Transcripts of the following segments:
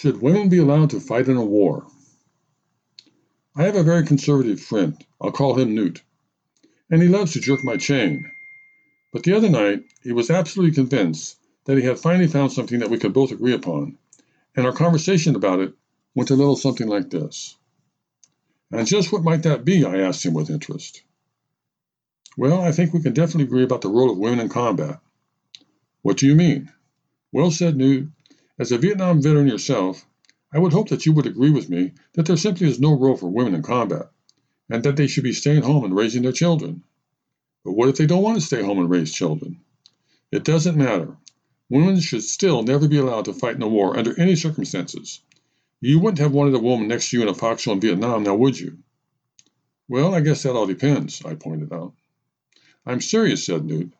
Should women be allowed to fight in a war? I have a very conservative friend. I'll call him Newt. And he loves to jerk my chain. But the other night, he was absolutely convinced that he had finally found something that we could both agree upon. And our conversation about it went a little something like this. And just what might that be? I asked him with interest. Well, I think we can definitely agree about the role of women in combat. What do you mean? Well said, Newt. As a Vietnam veteran yourself, I would hope that you would agree with me that there simply is no role for women in combat, and that they should be staying home and raising their children. But what if they don't want to stay home and raise children? It doesn't matter. Women should still never be allowed to fight in a war under any circumstances. You wouldn't have wanted a woman next to you in a foxhole in Vietnam, now would you? Well, I guess that all depends, I pointed out. I'm serious, said Newt.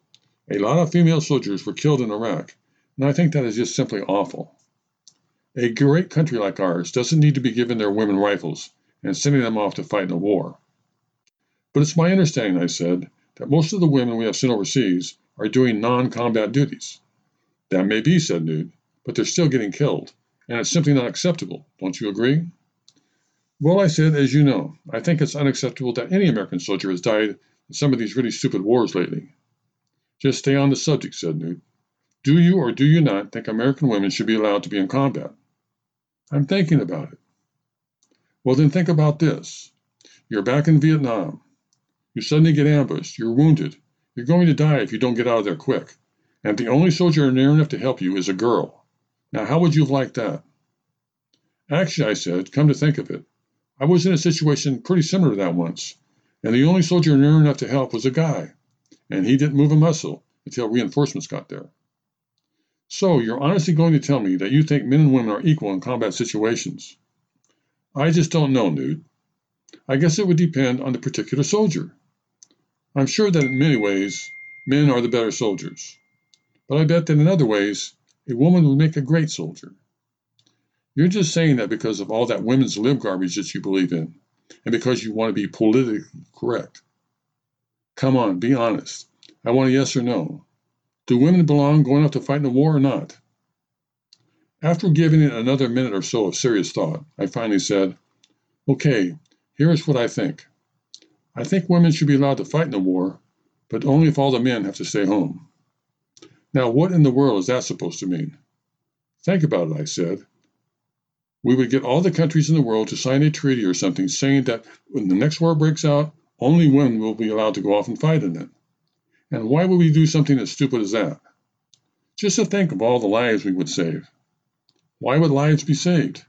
A lot of female soldiers were killed in Iraq, and I think that is just simply awful. A great country like ours doesn't need to be giving their women rifles and sending them off to fight in a war. But it's my understanding, I said, that most of the women we have sent overseas are doing non combat duties. That may be, said Newt, but they're still getting killed, and it's simply not acceptable. Don't you agree? Well, I said, as you know, I think it's unacceptable that any American soldier has died in some of these really stupid wars lately. Just stay on the subject, said Newt. Do you or do you not think American women should be allowed to be in combat? I'm thinking about it. Well, then think about this. You're back in Vietnam. You suddenly get ambushed. You're wounded. You're going to die if you don't get out of there quick. And the only soldier near enough to help you is a girl. Now, how would you have liked that? Actually, I said, come to think of it, I was in a situation pretty similar to that once, and the only soldier near enough to help was a guy, and he didn't move a muscle until reinforcements got there. So, you're honestly going to tell me that you think men and women are equal in combat situations? I just don't know, Newt. I guess it would depend on the particular soldier. I'm sure that in many ways, men are the better soldiers. But I bet that in other ways, a woman would make a great soldier. You're just saying that because of all that women's lib garbage that you believe in, and because you want to be politically correct. Come on, be honest. I want a yes or no. Do women belong going off to fight in a war or not? After giving it another minute or so of serious thought, I finally said, Okay, here is what I think. I think women should be allowed to fight in a war, but only if all the men have to stay home. Now, what in the world is that supposed to mean? Think about it, I said. We would get all the countries in the world to sign a treaty or something saying that when the next war breaks out, only women will be allowed to go off and fight in it. And why would we do something as stupid as that? Just to think of all the lives we would save. Why would lives be saved?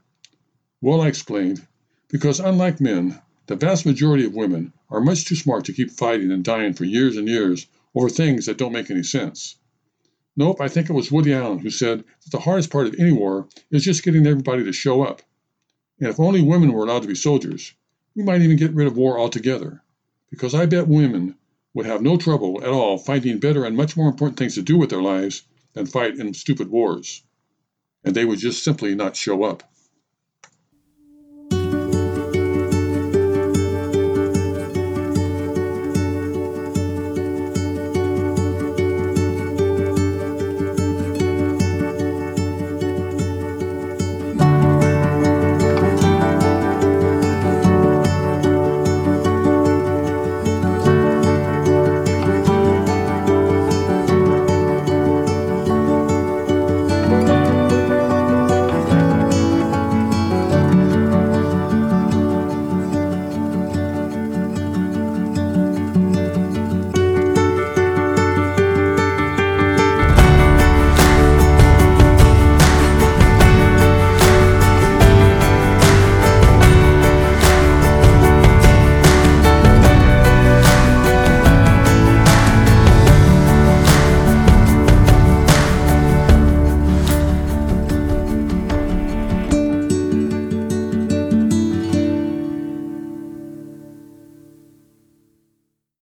Well, I explained, because unlike men, the vast majority of women are much too smart to keep fighting and dying for years and years over things that don't make any sense. Nope, I think it was Woody Allen who said that the hardest part of any war is just getting everybody to show up. And if only women were allowed to be soldiers, we might even get rid of war altogether. Because I bet women would have no trouble at all finding better and much more important things to do with their lives than fight in stupid wars. And they would just simply not show up.